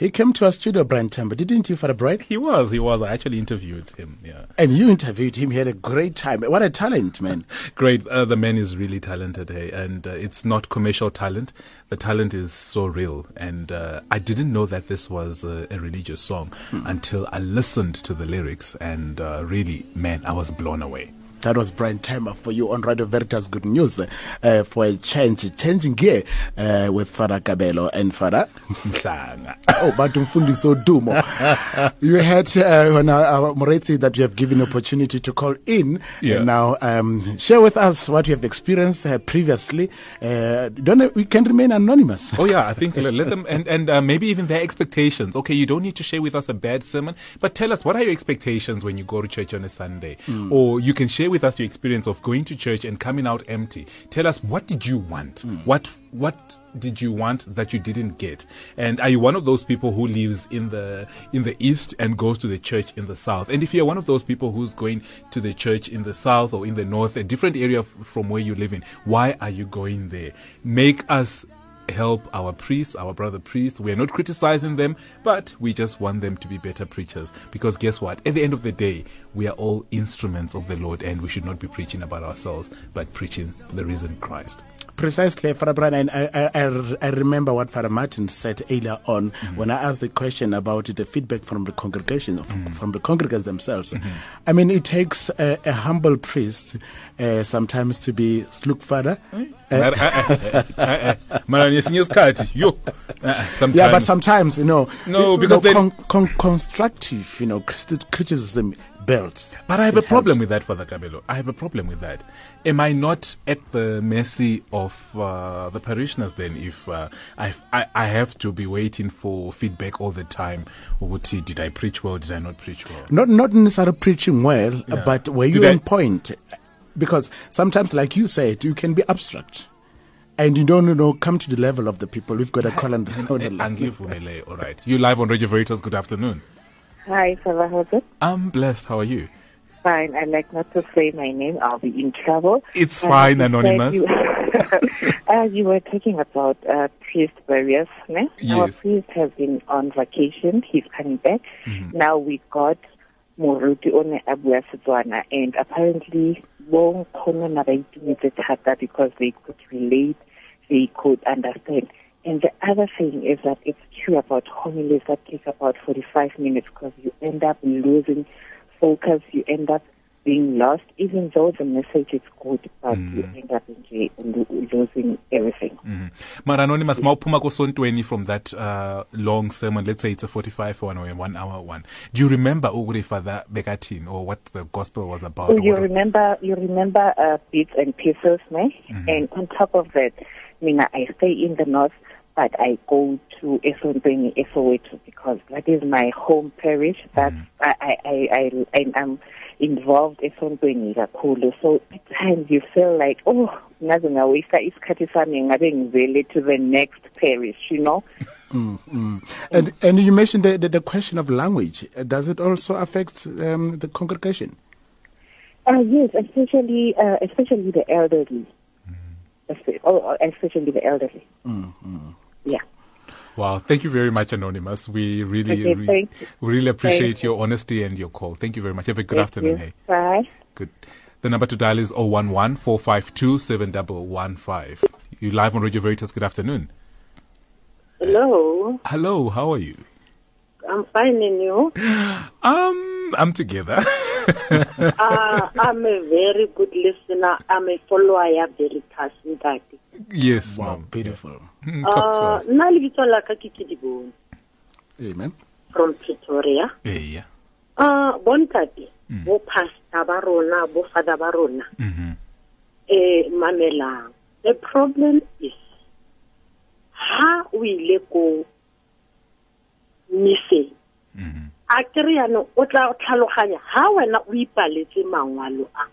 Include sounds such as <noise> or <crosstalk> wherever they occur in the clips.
He came to our studio, Brian Temba, didn't you, Father Brian? He was, he was. I actually interviewed him, yeah. And you interviewed him. He had a great time. What a talent, man. <laughs> Great. Uh, the man is really talented, hey? and uh, it's not commercial talent. The talent is so real. And uh, I didn't know that this was a, a religious song hmm. until I listened to the lyrics, and uh, really, man, I was blown away. That was Brian Temba for you on Radio Veritas Good News uh, for a change, changing gear uh, with Father Kabelo and Father oh, but so dumo. <laughs> you had uh, when our Moretzi that you have given opportunity to call in. Yeah. And now um, share with us what you have experienced uh, previously. Uh, don't we can remain anonymous. Oh yeah, I think let them and and uh, maybe even their expectations. Okay, you don't need to share with us a bad sermon, but tell us what are your expectations when you go to church on a Sunday, mm. or you can share with us your experience of going to church and coming out empty. Tell us what did you want? Mm. What what did you want that you didn't get? And are you one of those people who lives in the in the east and goes to the church in the south? And if you're one of those people who's going to the church in the south or in the north, a different area from where you live in, why are you going there? Make us help our priests, our brother priests. We are not criticizing them, but we just want them to be better preachers. Because guess what? At the end of the day, we are all instruments of the Lord, and we should not be preaching about ourselves, but preaching the risen Christ. Precisely, Father Brian. I, I, I, remember what Father Martin said earlier on mm-hmm. when I asked the question about the feedback from the congregation, mm-hmm. from the congregants themselves. Mm-hmm. I mean, it takes a, a humble priest uh, sometimes to be, look, Father. Uh, yeah, but sometimes, you know, no, because con- con- constructive, you know, criticism But I have it a problem helps. with that, Father Kabelo. I have a problem with that. Am I not at the mercy of uh, the parishioners then if uh, I, I have to be waiting for feedback all the time? Did I preach well? Did I not preach well? Not, not necessarily preaching well, yeah. but were you did on I, point? Because sometimes, like you said, you can be abstract and you don't you know come to the level of the people. We've got a call on the All right, you live on Radio Veritas. Good afternoon. Hi, Father. It? I'm blessed. How are you? Fine. I like not to say my name. I'll be in trouble. It's fine, Anonymous. You, <laughs> uh, you were talking about uh, priest barriers. Ne? Yes. Our priest has been on vacation. He's coming back. Mm-hmm. Now we got moruti o ne a bua setswana and apparently bo nkgono na ba itumetse thata because they could relate they could understand and the other thing is that it's true about homilies that take about 45 minutes because you end up losing focus, you end up being lost, even though the message is good, but mm. you end up losing everything. Mm. But Anonymous, mawuphuma kosontweni from that uh, long sermon, let's say it's a 45 one or a one hour one. Do you remember ukuthi Father Bekatin or what the gospel was about? Oh, you remember, you remember uh, bits and pieces, ne? Mm-hmm. And on top of that, I mean, I stay in the north but I go to Esontweni, Esoweto because that is my home parish. That mm. I, I, I, I, I'm involved Esontweni kakhulu. So at times you feel like, oh, ngaze ngawisa isikhathi sami ngabe ngivele to the next parish, you know. <laughs> Mm, mm. And and you mentioned the, the, the question of language. Does it also affect um, the congregation? Uh, yes, especially uh, especially the elderly. Oh, especially the elderly. Mm, mm. Yeah. Wow, thank you very much, Anonymous. We really, okay, re- we really appreciate your honesty and your call. Thank you very much. Have a good thank afternoon. Hey. Bye. Good. The number to dial is 011 452 7115. You live on Radio Veritas. Good afternoon. Hello. Uh, hello, how are you? I'm fine, and you? <gasps> Um, I'm together. <laughs> <laughs> uh, I'm a very good listener. I'm a follower of Veritas, Yes, wow, ma'am. beautiful. Mm, talk to uh, us. nna lebitso la ka ke Kidibone Amen. from Pretoria. Yeah. Uh, bontate, Mm. bo pastor ba rona, bo father ba rona, Mm-hmm. eh, mamelang. The problem is, ha o ile ko miseng, Mm-hmm. A kere yaanong o tla tlhaloganya ha wena o ipaletse mangwalo a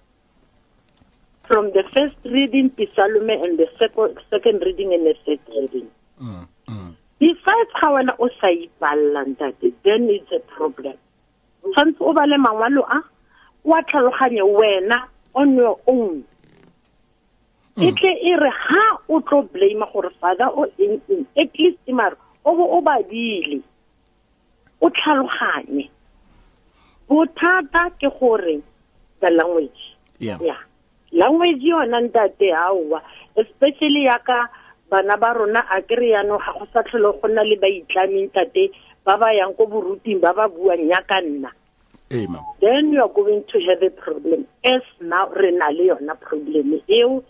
from the first reading Psalm and the second, second reading and the third reading. Mm, mm. Besides how wena o sa ipalla ntate, then it's a problem. Tshwantse o bale mangwalo a, o a tlhaloganye wena on your own. e tle e re ha o tlo blame gore father o eng eng at least mare o bo o badile o tlhaloganye. Bothata ke gore the language. Yeah. Yeah. Language yona ntate aowa especially yaka bana ba rona a kry yaanong ga go sa tlhole go nna le baitlameng tate ba ba yang ko boruting ba ba buang yaka nna. Ee then you are going to have a problem. As now re na le yona problem eo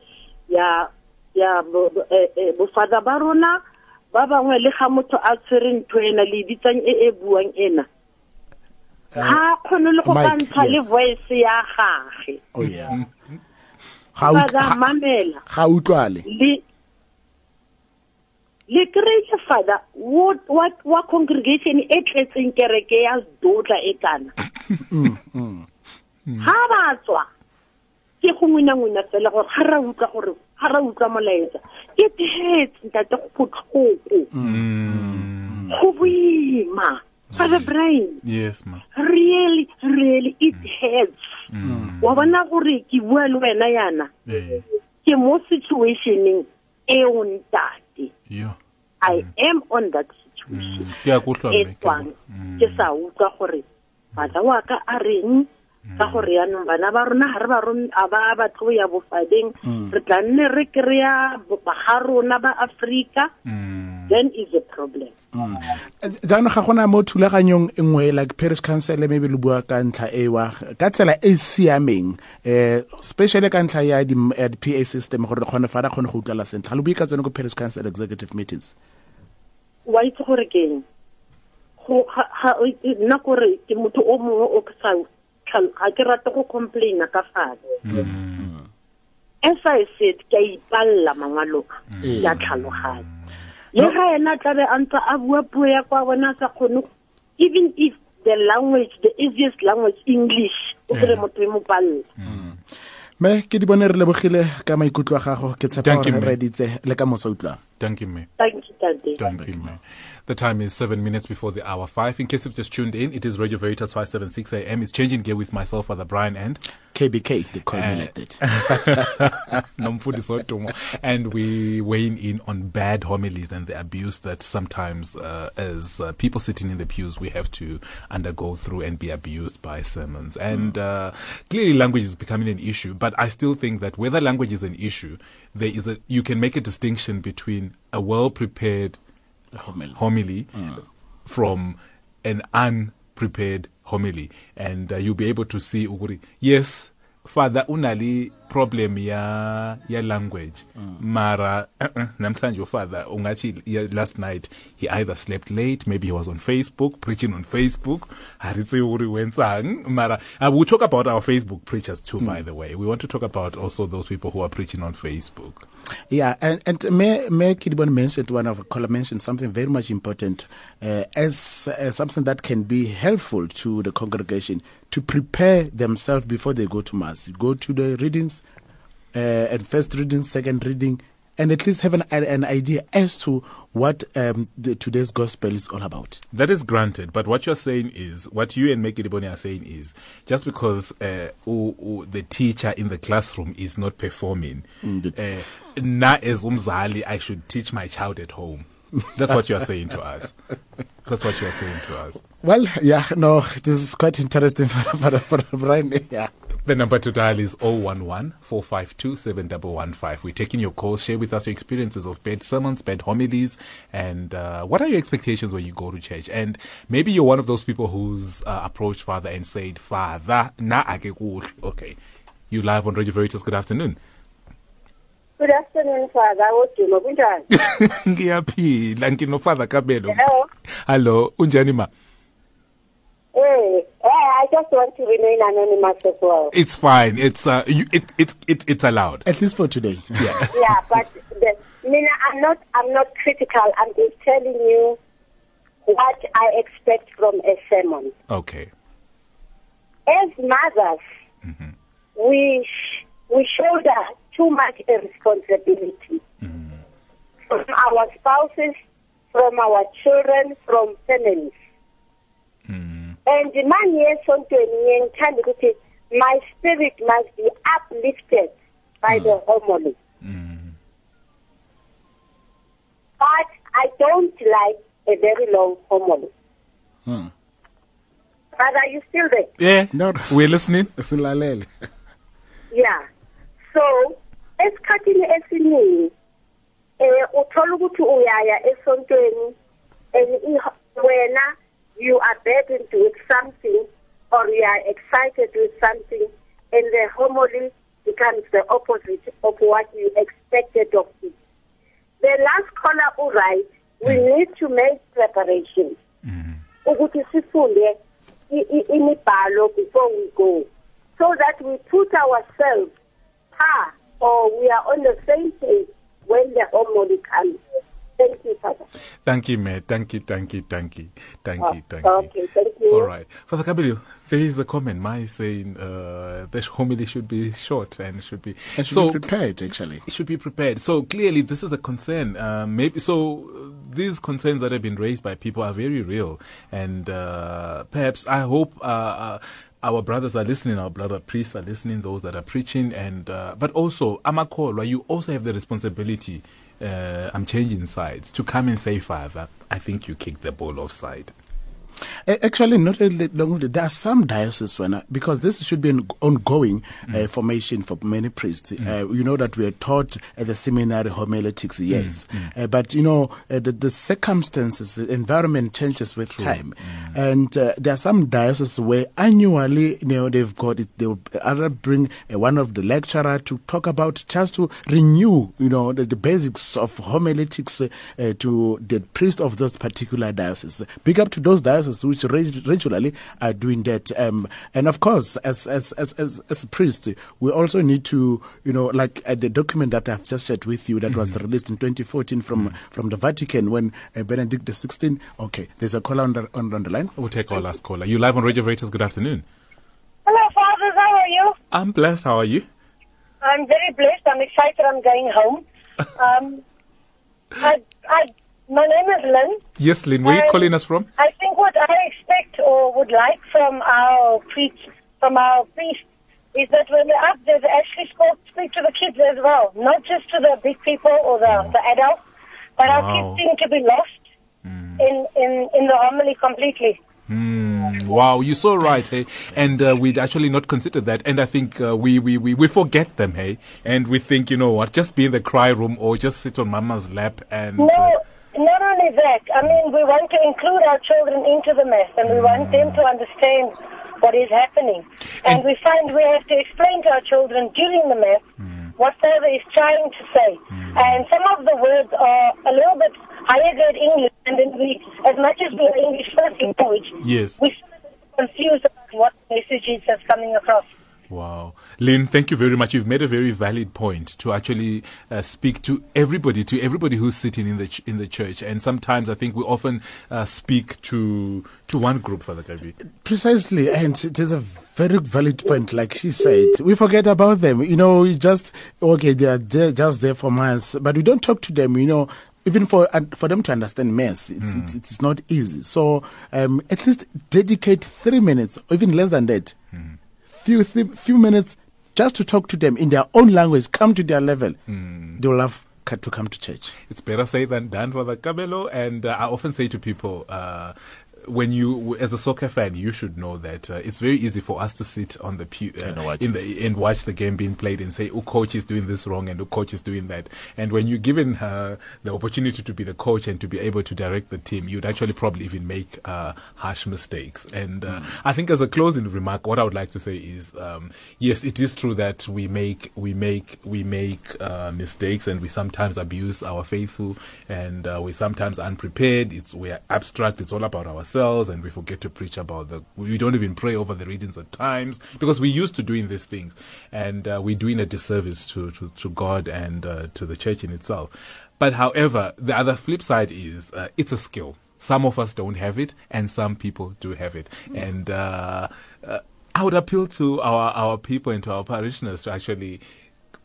ya ya eh, eh, ba rona ba bangwe le ga motho a tshwere ntho ena le bitsang e e buang ena ga kgone le go Mike, kantsha le yes. voice ya gage. Oh yeah. Ga ut- fada ga- mamela. ga utlwale. Le le kry-ile fada wo- wa wa congregation e tletseng kereke ya dotla e kana. Ha ba tswa ke go ngwina-ngwina fela gore ga ra utlwa gore ga ra utlwa molaetsa. It hurts ntate go botlhoko go boima. Father brian Yes, ma. really really it hurts. Wa bona gore ke bua le wena yana? Eh, ke mo situationeng eo ntate. I am on that situation. Mm. Ke ke ke sa utlwa gore bana wa ka a reng ka gore yaanong bana ba rona ga re ba a ba go ya bofadeng re tla nne re kry-a ga rona ba aforika Mm. then is a problem. Jaanong ga gona mo thulaganyong e nngwe like parish council maybe le bua ka ntlha e wa ka tsela e siameng eh especially ka ntlha ya di-p a system gore re kgone fa ra kgone go utlwala sentle. Ga le bue ka tsone ko parish council executive meetings. Wa itse gore ke eng? Go ga- ga- nna kore ke motho o mongwe o sa ga ke rate go complaina ka fale mm. as i said ke a ipalela mangwalo mm. ya tlhaloganya le ga ena tlabe a ntse a bua puo ya kwa bona a sa kgone even if the language the easiest language english o mm. kry motho e mo palela me ke di bone re lebogile ka maikutlo a gago ke tshepa gore re reditse le ka mosa utlwang Thank you, me. thank you tate Thank you, man. The time is seven minutes before the hour five. In case you've just tuned in, it is Radio Veritas 576 AM. It's changing gear with myself, Father Brian, and KBK they call me Uh, like that And we weighing in on bad homilies and the abuse that sometimes, uh, as uh, people sitting in the pews, we have to undergo through and be abused by sermons. And uh, clearly, language is becoming an issue. But I still think that whether language is an issue, there is a you can make a distinction between a well prepared Homily. homily from an unprepared homily. And uh, you'll be able to see yes father unali problem ya ya language. Mara uh-uh, namhlanje ufather ungathi last night he either slept late maybe he was on facebook preaching on facebook. Haritse ukuri wenzang mara uh, we'll talk about our facebook preachers too by the way. We want to talk about also those people who are preaching on facebook. Yeah, and, and Mayor, Mayor Kidibon mentioned, one of caller mentioned something very much important uh, as uh, something that can be helpful to the congregation to prepare themselves before they go to Mass. Go to the readings, uh, and first reading, second reading, and at least have an, an idea as to what um, the, today's gospel is all about. That is granted, but what you're saying is, what you and Meki Diboni are saying is, just because uh, ooh, ooh, the teacher in the classroom is not performing, uh, na as umzali, I should teach my child at home. That's what you're saying to us. That's what you're saying to us. Well, yeah, no, this is quite interesting <laughs> for, for, for Brian. Yeah. The number to dial is 011 452 7115. We're taking your calls. Share with us your experiences of bad sermons, bad homilies, and uh, what are your expectations when you go to church? And maybe you're one of those people who's uh, approached Father and said, Father, na ake kuhle." Okay. You live on Radio Veritas. Good afternoon. Good afternoon, Father. Uduma kunjani? <laughs> Ngiyaphila ngino Father Kabelo. Hello. Hello, unjani ma? Hey, hey, I just want to remain anonymous as well. It's fine. It's uh you, it, it it it's allowed. At least for today. <laughs> Yeah. yeah, but the, Mina, I'm not, I'm not critical. I'm just telling you what I expect from a sermon. Okay. As mothers, we sh- we shoulder too much a responsibility from our spouses, from our children, from families. And the man yes on to my spirit must be uplifted by the hmm. homily. Hmm. But I don't like a very long homily. Hmm. But are you still there? Yeah, No. we're listening. Silalele. Yeah. So, esikhathini esiningi eh uthola ukuthi uyaya esontweni and wena you are burdened with something or you are excited with something and the homily becomes the opposite of what you expected of it. The last caller all right, we need to make preparations. ukuthi sifunde imibhalo before we go so that we put ourselves par or we are on the same page when the homily comes. Thank you, Father. Thank you, Matt. Thank you, thank you, thank you, thank oh, you, thank you. Okay, thank you. All right. Father Kabelo, there is a comment, my saying uh, the homily should be short and should be And should so be prepared, actually. it should be prepared. So clearly, this is a concern. Uh, maybe so. uh, These concerns that have been raised by people are very real, and uh, perhaps I hope uh, uh, our brothers are listening. Our brother priests are listening. Those that are preaching, and uh, but also Amakolwa, you also have the responsibility. Uh, I'm changing sides to come and say, Father, I think you kicked the ball offside. A- Actually, not only long. There are some dioceses when because this should be an ongoing uh, formation for many priests. Uh, you know that we are taught at the seminary homiletics, yes, Uh, but you know uh, the, the circumstances, the environment changes with time, and uh, there are some dioceses where annually, you know, they've got it. They'll either bring uh, one of the lecturer to talk about just to renew, you know, the, the basics of homiletics to the priest of those particular dioceses. Big up to those dioceses which reg- regularly are doing that. Um, and of course, as as as as, as a priest, we also need to, you know, like uh, the document that I've just shared with you that was released in 2014 from from the Vatican when uh, Benedict XVI. Okay, there's a caller on the on, on the line. We'll take our last caller. You live on Radio Veritas. Good afternoon. Hello, fathers. How are you? I'm blessed. How are you? I'm very blessed. I'm excited. I'm going home. <laughs> Um, I, I, my name is Lynn. Yes, Lynn. Where are you calling us from? I think what I expect or would like from our preach, from our priest is that when they're up there, they actually speak to the kids as well, not just to the big people or the, the adults, but our kids seem to be lost in, in, in the homily completely. Mm, wow, you're so right, hey. And uh, we'd actually not consider that. And I think uh, we, we, we, we forget them, hey. And we think, you know what, just be in the cry room or just sit on mama's lap and. No, Uh, not only that. I mean, we want to include our children into the mass, and we want them to understand what is happening. And, And- we find we have to explain to our children during the mass mm. what Father is trying to say. Mm. And some of the words are a little bit higher grade English, and then we, as much as we are English first language, yes. we confused about what message is that's coming across. Wow. Lynn, thank you very much. You've made a very valid point to actually uh, speak to everybody, to everybody who's sitting in the ch- in the church. And sometimes I think we often uh, speak to to one group, Father Kavi. Precisely, and it is a very valid point. Like she said, we forget about them. You know, we just okay, they are there, just there for mass, but we don't talk to them. You know, even for uh, for them to understand mass, it's it's, it's not easy. So, um, at least dedicate three minutes, or even less than that, few th- few minutes, just to talk to them in their own language. Come to their level. They will love ca- to come to church. It's better said than done, Father Kabelo. And uh, I often say to people, uh, when you, as a soccer fan, you should know that uh, it's very easy for us to sit on the pew uh, And watch in the, and watch the game being played and say, "Oh, coach is doing this wrong," and "Oh, coach is doing that." And when you're given uh, the opportunity to be the coach and to be able to direct the team, you'd actually probably even make uh, harsh mistakes. And uh, I think, as a closing remark, what I would like to say is, um, yes, it is true that we make we make we make uh, mistakes and we sometimes abuse our faithful and uh, we sometimes unprepared. It's we are abstract. It's all about ourselves and we forget to preach about the. We don't even pray over the readings at times because we're used to doing these things and uh, we're doing a disservice to to, to God and uh, to the church in itself. But however, the other flip side is uh, it's a skill. Some of us don't have it, and some people do have it. And uh, uh, I would appeal to our, our people and to our parishioners to actually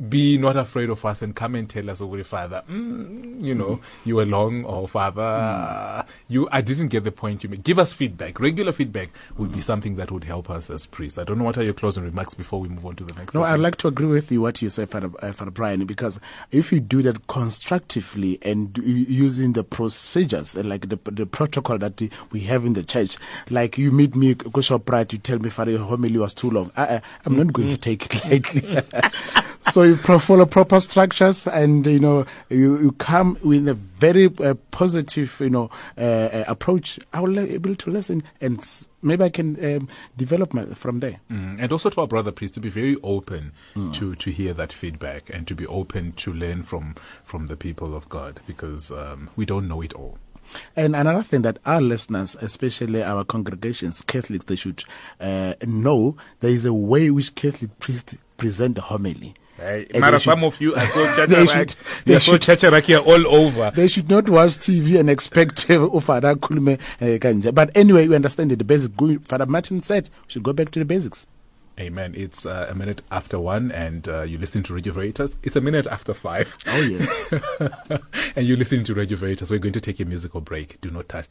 be not afraid of us and come and tell us, oh, Father, mm, you know, you were long, or Father, you, I didn't get the point you made. Give us feedback. Regular feedback would be something that would help us as priests. I don't know what are your closing remarks before we move on to the next. No, topic? I'd like to agree with you what you said, Father, uh, Father Brian, because if you do that constructively and using the procedures, uh, like the, the protocol that we have in the church, like you meet me, Bishop Bright, you tell me, Father, your homily was too long. I, I, I'm not going to take it <laughs> lightly. <laughs> so you pro- follow proper structures and, you know, you, you come with a very uh, positive, you know, uh, uh, approach. I will be able to listen and s- maybe I can um, develop my, from there. Mm, and also to our brother priests to be very open to to hear that feedback and to be open to learn from from the people of God because um, we don't know it all. And another thing that our listeners, especially our congregations, Catholics, they should uh, know there is a way which Catholic priests present the homily. They Mara, some of you are so <laughs> They chacharak, should- you they are so chacharak here all over. They should not watch TV and expect <laughs> uh, Kulme uh. But anyway, we understand that the basic. Father Martin said we should go back to the basics. Amen. It's uh, a minute after one, and uh, you listen to Radio Veritas. It's a minute after five, Oh yes. <laughs> and you listen to Radio Veritas. We're going to take a musical break. Do not touch that.